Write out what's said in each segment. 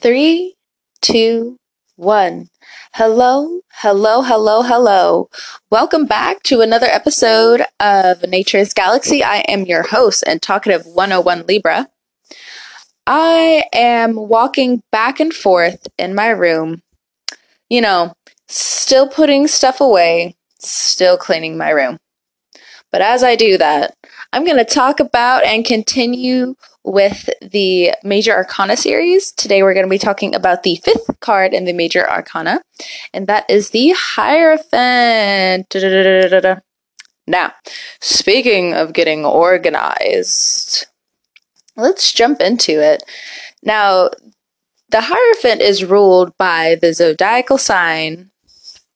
Three, two, one. Hello, hello, hello, hello. Welcome back to another episode of Nature's Galaxy. I am your host and talkative 101 Libra. I am walking back and forth in my room, you know, still putting stuff away, still cleaning my room. But as I do that, I'm going to talk about and continue with the Major Arcana series. Today we're going to be talking about the fifth card in the Major Arcana, and that is the Hierophant. Da-da-da-da-da. Now, speaking of getting organized, let's jump into it. Now, the Hierophant is ruled by the zodiacal sign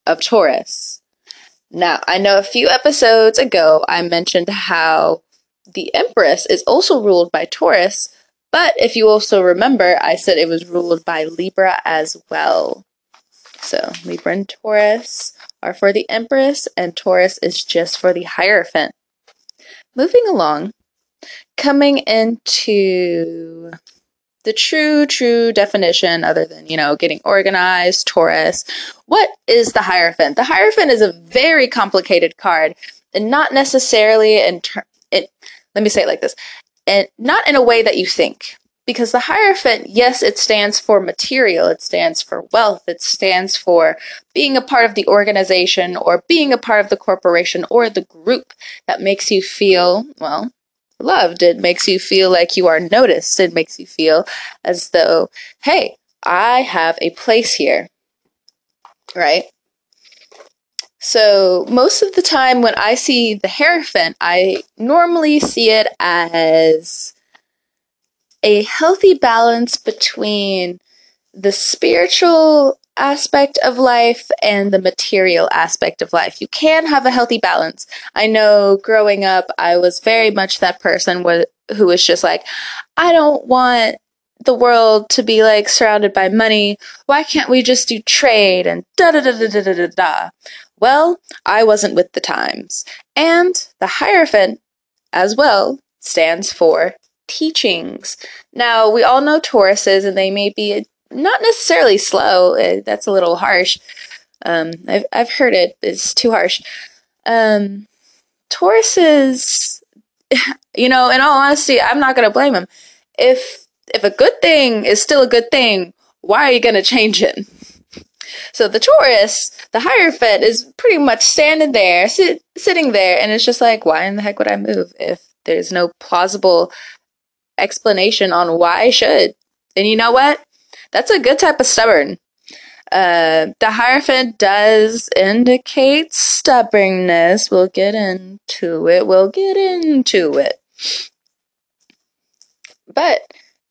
of Taurus. Now, I know a few episodes ago I mentioned how the Empress is also ruled by Taurus, but if you also remember, I said it was ruled by Libra as well. So, Libra and Taurus are for the Empress, and Taurus is just for the Hierophant. Moving along, coming into the true, true definition, other than, you know, getting organized, Taurus, what is the Hierophant? The Hierophant is a very complicated card, and not necessarily in ter- it let me say it like this. And not in a way that you think because the hierophant yes it stands for material it stands for wealth it stands for being a part of the organization or being a part of the corporation or the group that makes you feel well loved. It makes you feel like you are noticed. It makes you feel as though hey i have a place here right so most of the time when I see the Hierophant, I normally see it as a healthy balance between the spiritual aspect of life and the material aspect of life. You can have a healthy balance. I know growing up, I was very much that person who was just like, I don't want the world to be like surrounded by money. Why can't we just do trade and da da da da da da da? Well, I wasn't with the times. And the Hierophant, as well, stands for teachings. Now, we all know Tauruses, and they may be not necessarily slow. Eh, that's a little harsh. Um, I've, I've heard it. It's too harsh. Um, Tauruses, you know, in all honesty, I'm not going to blame them. If if a good thing is still a good thing, why are you going to change it? So the Taurus, the Hierophant, is pretty much standing there, sit, sitting there, and it's just like, why in the heck would I move if there's no plausible explanation on why I should? And you know what? That's a good type of stubborn. Uh, the Hierophant does indicate stubbornness. We'll get into it. We'll get into it. But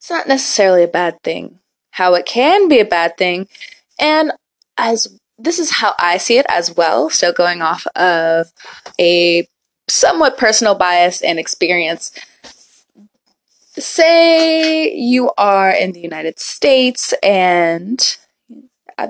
it's not necessarily a bad thing. How it can be a bad thing, and as this is how I see it as well. So going off of a somewhat personal bias and experience. Say you are in the United States and I,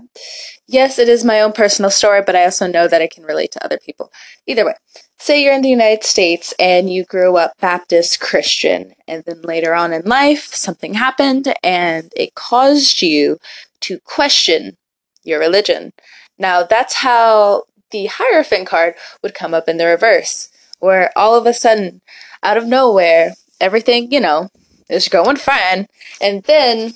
yes, it is my own personal story, but I also know that it can relate to other people. Either way, say you're in the United States and you grew up Baptist Christian, and then later on in life, something happened and it caused you to question your religion. Now, that's how the Hierophant card would come up in the reverse, where all of a sudden, out of nowhere, everything, you know, is going fine, and then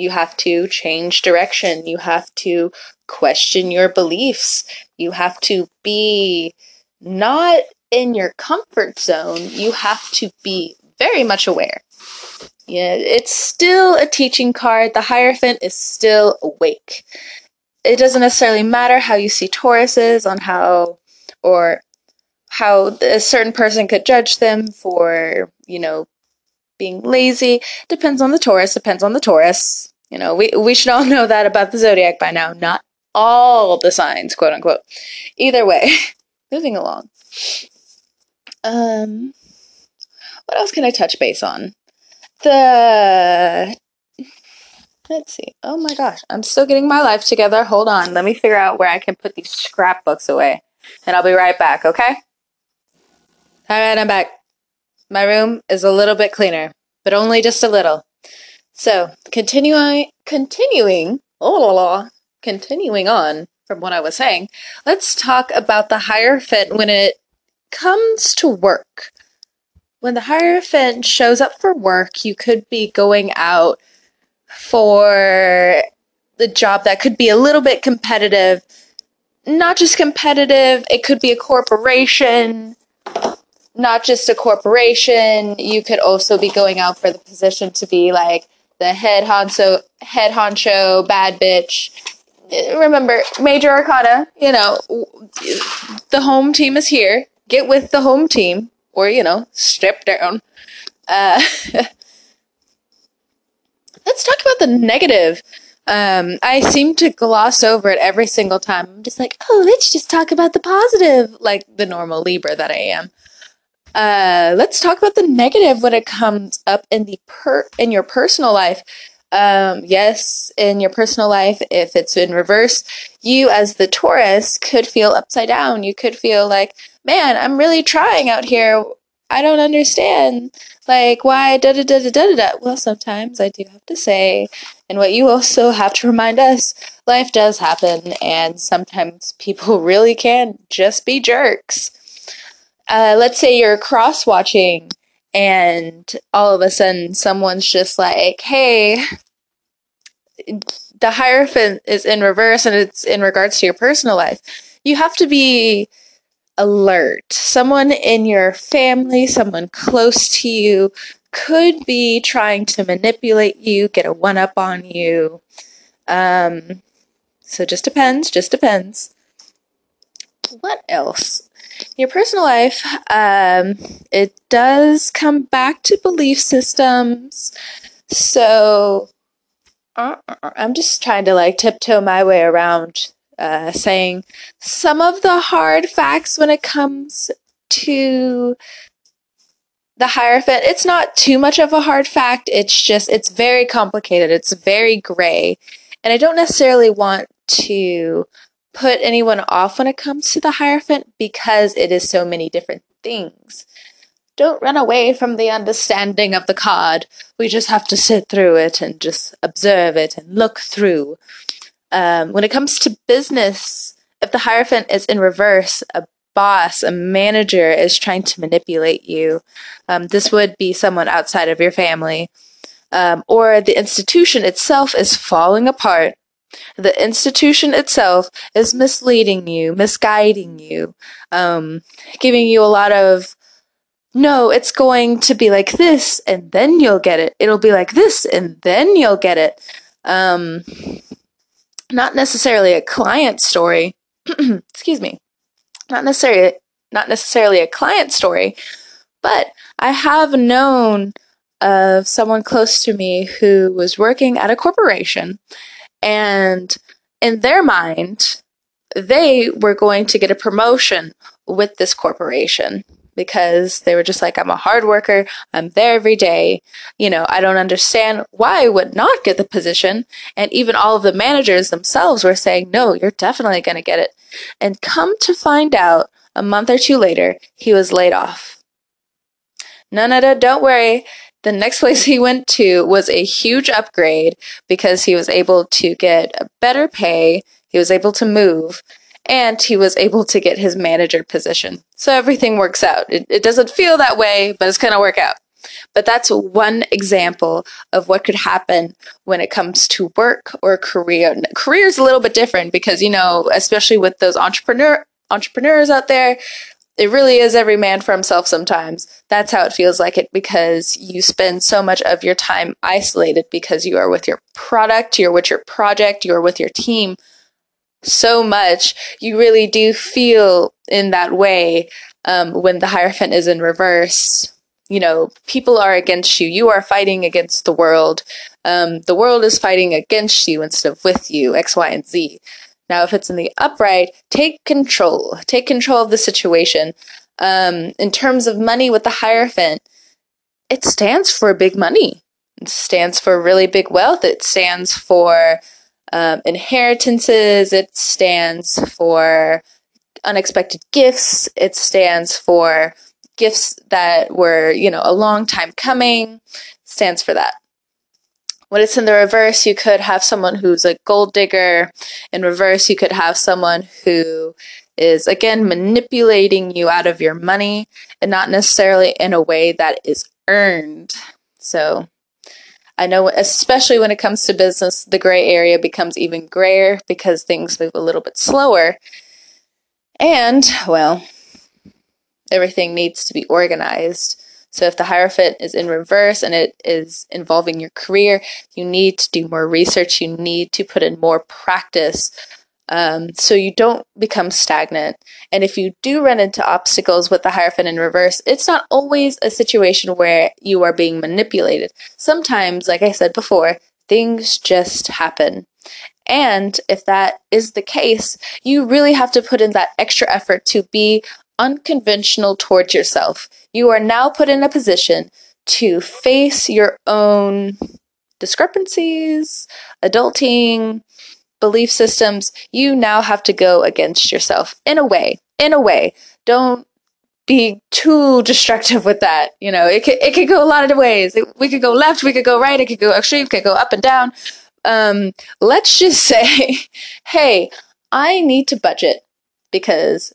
you have to change direction. You have to question your beliefs. You have to be not in your comfort zone. You have to be very much aware. Yeah, it's still a teaching card. The Hierophant is still awake it doesn't necessarily matter how you see Tauruses on how or how a certain person could judge them for, you know, being lazy. Depends on the Taurus, depends on the Taurus. You know, we we should all know that about the zodiac by now. Not all the signs, quote unquote. Either way, moving along. Um what else can I touch base on? The Let's see. Oh my gosh, I'm still getting my life together. Hold on. Let me figure out where I can put these scrapbooks away. And I'll be right back, okay? Alright, I'm back. My room is a little bit cleaner, but only just a little. So, continuing, continuing, oh, la la, continuing on from what I was saying, let's talk about the Hierophant when it comes to work. When the Hierophant shows up for work, you could be going out for the job that could be a little bit competitive. Not just competitive, it could be a corporation, not just a corporation. You could also be going out for the position to be like the head honcho, head honcho, bad bitch. Remember, major arcana, you know, the home team is here. Get with the home team, or, you know, step down. Uh, let's talk about the negative. Um, I seem to gloss over it every single time. I'm just like, oh, let's just talk about the positive, like the normal Libra that I am. Uh, let's talk about the negative when it comes up in the per in your personal life. Um, yes, in your personal life, if it's in reverse, you as the Taurus could feel upside down. You could feel like, man, I'm really trying out here. I don't understand. Like, why da da da da da da. Well, sometimes I do have to say, and what you also have to remind us life does happen, and sometimes people really can just be jerks. Uh, let's say you're cross watching and all of a sudden someone's just like, hey, the Hierophant is in reverse and it's in regards to your personal life. You have to be alert. Someone in your family, someone close to you, could be trying to manipulate you, get a one up on you. Um, so just depends, just depends. What else? Your personal life, um, it does come back to belief systems. So uh, I'm just trying to like tiptoe my way around uh, saying some of the hard facts when it comes to the Hierophant. It's not too much of a hard fact. It's just, it's very complicated. It's very gray. And I don't necessarily want to put anyone off when it comes to the Hierophant because it is so many different things. Don't run away from the understanding of the card. We just have to sit through it and just observe it and look through. Um, when it comes to business, if the Hierophant is in reverse, a boss, a manager is trying to manipulate you. Um, this would be someone outside of your family. Um, or the institution itself is falling apart the institution itself is misleading you, misguiding you, um, giving you a lot of, no, it's going to be like this and then you'll get it. It'll be like this and then you'll get it. Um, not necessarily a client story. Excuse me. Not necessarily, not necessarily a client story, but I have known of someone close to me who was working at a corporation and in their mind, they were going to get a promotion with this corporation because they were just like, I'm a hard worker. I'm there every day. You know, I don't understand why I would not get the position. And even all of the managers themselves were saying, no, you're definitely going to get it. And come to find out a month or two later, he was laid off. No, no, no, don't worry. The next place he went to was a huge upgrade because he was able to get a better pay, he was able to move, and he was able to get his manager position. So everything works out. It, it doesn't feel that way, but it's going to work out. But that's one example of what could happen when it comes to work or career. Career is a little bit different because, you know, especially with those entrepreneur entrepreneurs out there, it really is every man for himself sometimes. That's how it feels like it because you spend so much of your time isolated because you are with your product, you're with your project, you're with your team so much. You really do feel in that way um, when the Hierophant is in reverse. You know, people are against you. You are fighting against the world. Um, the world is fighting against you instead of with you, X, Y, and Z. Now, if it's in the upright, take control. Take control of the situation. Um, in terms of money with the Hierophant, it stands for big money. It stands for really big wealth. It stands for um, inheritances. It stands for unexpected gifts. It stands for gifts that were, you know, a long time coming. It stands for that. When it's in the reverse, you could have someone who's a gold digger. In reverse, you could have someone who is again manipulating you out of your money and not necessarily in a way that is earned. So I know, especially when it comes to business, the gray area becomes even grayer because things move a little bit slower. And, well, everything needs to be organized. So if the Hierophant is in reverse and it is involving your career, you need to do more research. You need to put in more practice um, so you don't become stagnant. And if you do run into obstacles with the Hierophant in reverse, it's not always a situation where you are being manipulated. Sometimes, like I said before, things just happen. And if that is the case, you really have to put in that extra effort to be unconventional towards yourself. You are now put in a position to face your own discrepancies, adulting, belief systems. You now have to go against yourself in a way. In a way. Don't be too destructive with that. You know, it could, it could go a lot of ways. It, we could go left, we could go right, it could go extreme, it could go up and down. Um, let's just say, hey, I need to budget because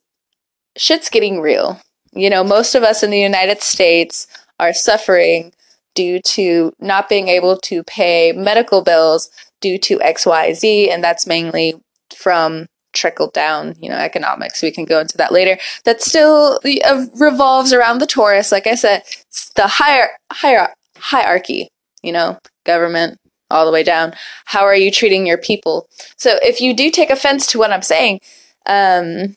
shit's getting real. You know, most of us in the United States are suffering due to not being able to pay medical bills due to XYZ, and that's mainly from trickle down, you know, economics. We can go into that later. That still uh, revolves around the Taurus. Like I said, the higher, higher hierarchy, you know, government all the way down. How are you treating your people? So if you do take offense to what I'm saying, um,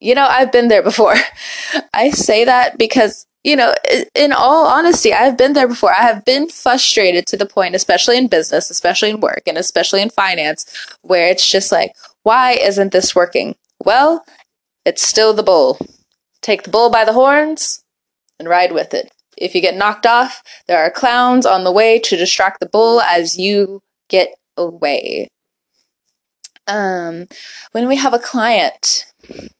you know, I've been there before. I say that because, you know, in all honesty, I've been there before. I have been frustrated to the point, especially in business, especially in work, and especially in finance, where it's just like, why isn't this working? Well, it's still the bull. Take the bull by the horns and ride with it. If you get knocked off, there are clowns on the way to distract the bull as you get away. Um, when we have a client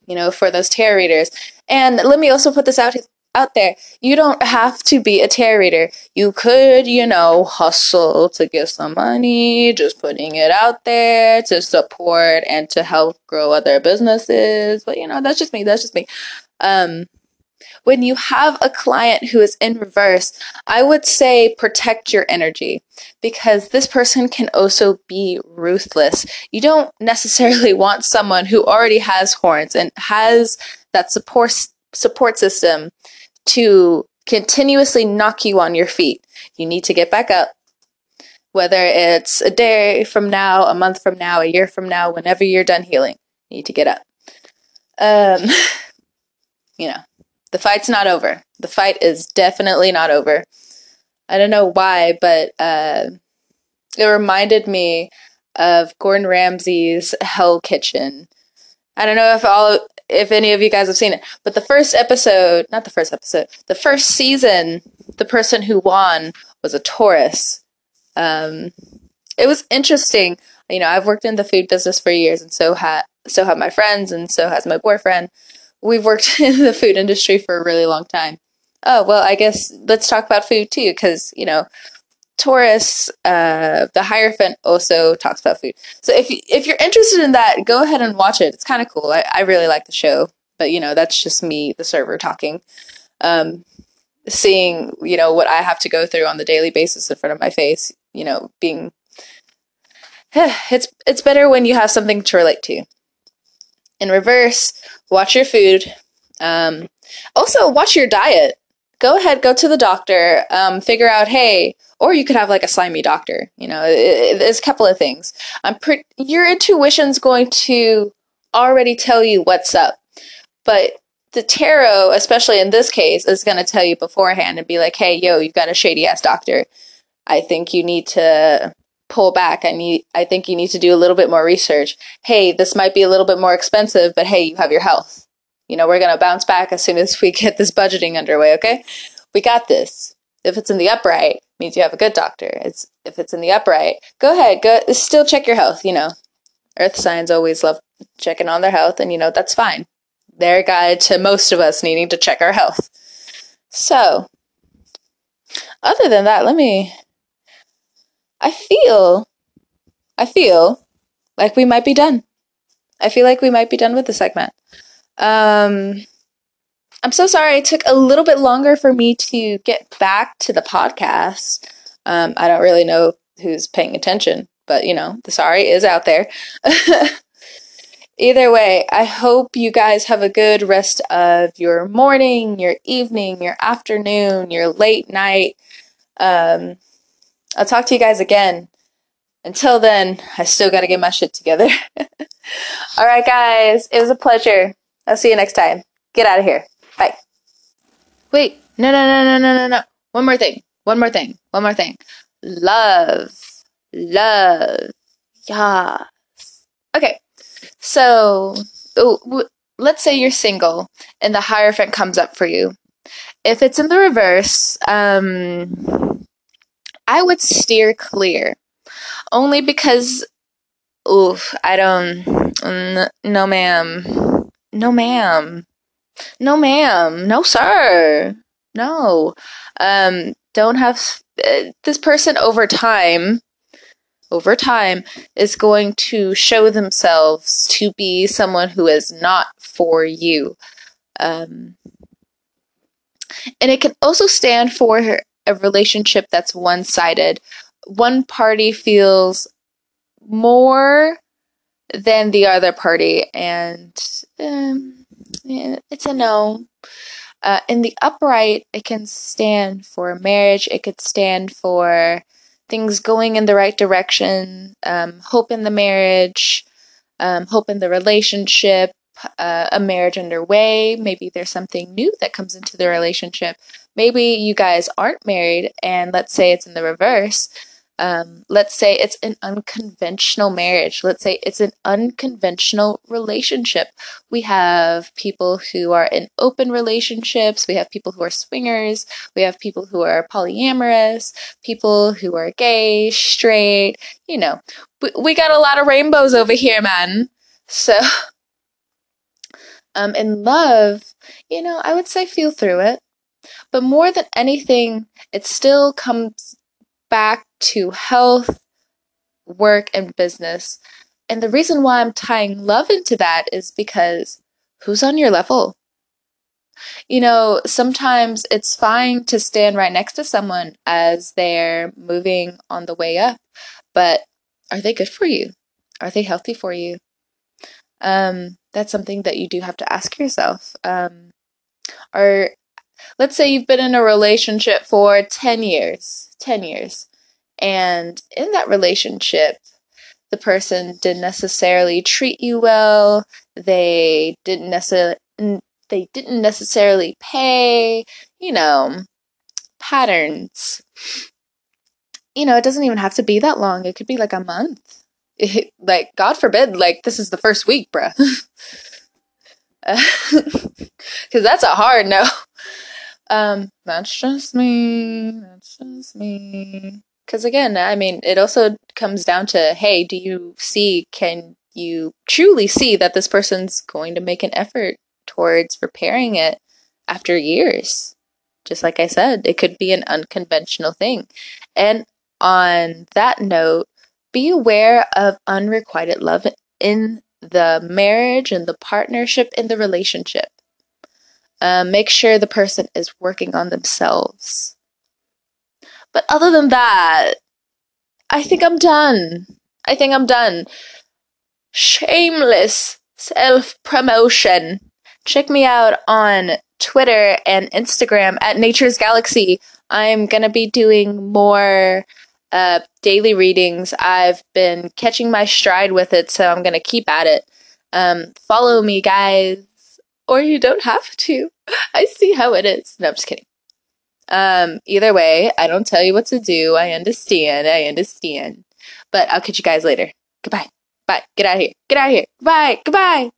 you know, for those tarot readers. And let me also put this out out there. You don't have to be a tarot reader. You could, you know, hustle to get some money, just putting it out there to support and to help grow other businesses. But you know, that's just me. That's just me. Um, when you have a client who is in reverse, I would say protect your energy because this person can also be ruthless. You don't necessarily want someone who already has horns and has that support support system to continuously knock you on your feet. You need to get back up. Whether it's a day from now, a month from now, a year from now, whenever you're done healing, you need to get up. Um, you know, the fight's not over. The fight is definitely not over. I don't know why, but uh, it reminded me of Gordon Ramsay's Hell Kitchen. I don't know if all if any of you guys have seen it, but the first episode, not the first episode, the first season, the person who won was a Taurus. Um, it was interesting. You know, I've worked in the food business for years, and so ha- so have my friends, and so has my boyfriend we've worked in the food industry for a really long time. Oh, well, I guess let's talk about food too, because, you know, Taurus, uh, the Hierophant also talks about food. So if, if you're interested in that, go ahead and watch it. It's kind of cool. I, I really like the show, but, you know, that's just me, the server, talking. Um, seeing, you know, what I have to go through on the daily basis in front of my face, you know, being, it's, it's better when you have something to relate to. In reverse, watch your food. Um, also, watch your diet. Go ahead, go to the doctor, um, figure out, hey, or you could have like a slimy doctor. You know, it, there's a couple of things. I'm your intuition's going to already tell you what's up, but the tarot, especially in this case, is going to tell you beforehand and be like, hey, yo, you've got a shady ass doctor. I think you need to pull back. I need I think you need to do a little bit more research. Hey, this might be a little bit more expensive, but hey, you have your health. You know, we're going to bounce back as soon as we get this budgeting underway, okay? We got this. If it's in the upright, means you have a good doctor. It's if it's in the upright, go ahead, go still check your health, you know. Earth signs always love checking on their health and you know that's fine. They're a guide to most of us needing to check our health. So, other than that, let me I feel, I feel like we might be done. I feel like we might be done with the segment. Um, I'm so sorry it took a little bit longer for me to get back to the podcast. Um, I don't really know who's paying attention, but you know, the sorry is out there. Either way, I hope you guys have a good rest of your morning, your evening, your afternoon, your late night. Um, I'll talk to you guys again. Until then, I still got to get my shit together. All right, guys, it was a pleasure. I'll see you next time. Get out of here. Bye. Wait, no, no, no, no, no, no, no. One more thing. One more thing. One more thing. Love. Love. Yes. Okay. So, oh, let's say you're single and the Hierophant comes up for you. If it's in the reverse, um, I would steer clear. Only because, oof, I don't, no ma'am. No ma'am. No ma'am. No sir. No. Um, don't have, uh, this person over time over time is going to show themselves to be someone who is not for you. Um, and it can also stand for a relationship that's one sided. One party feels more than the other party, and um, it's a no. Uh, in the upright, it can stand for marriage, it could stand for things going in the right direction, um, hope in the marriage, um, hope in the relationship, uh, a marriage underway. Maybe there's something new that comes into the relationship. Maybe you guys aren't married, and let's say it's in the reverse um, let's say it's an unconventional marriage. Let's say it's an unconventional relationship. We have people who are in open relationships. We have people who are swingers. We have people who are polyamorous, people who are gay, straight. You know, we, we got a lot of rainbows over here, man. So, um, in love, you know, I would say feel through it. But more than anything, it still comes back to health, work, and business. And the reason why I'm tying love into that is because who's on your level? You know, sometimes it's fine to stand right next to someone as they're moving on the way up, but are they good for you? Are they healthy for you? Um, that's something that you do have to ask yourself. Um, or let's say you've been in a relationship for 10 years, 10 years, and in that relationship, the person didn't necessarily treat you well, they didn't necessarily they didn't necessarily pay, you know, patterns. You know, it doesn't even have to be that long. It could be like a month. Like, God forbid, like, this is the first week, bruh. Because that's a hard no. Um, that's just me. That's just me. Because again, I mean, it also comes down to hey, do you see, can you truly see that this person's going to make an effort towards repairing it after years? Just like I said, it could be an unconventional thing. And on that note, be aware of unrequited love in the marriage and the partnership in the relationship. Um, make sure the person is working on themselves. But other than that, I think I'm done. I think I'm done. Shameless self promotion. Check me out on Twitter and Instagram at Nature's Galaxy. I'm going to be doing more uh, daily readings. I've been catching my stride with it, so I'm going to keep at it. Um, follow me, guys. Or you don't have to. I see how it is. No, I'm just kidding. Um, either way, I don't tell you what to do. I understand. I understand. But I'll catch you guys later. Goodbye. Bye. Get out of here. Get out of here. Bye. Goodbye.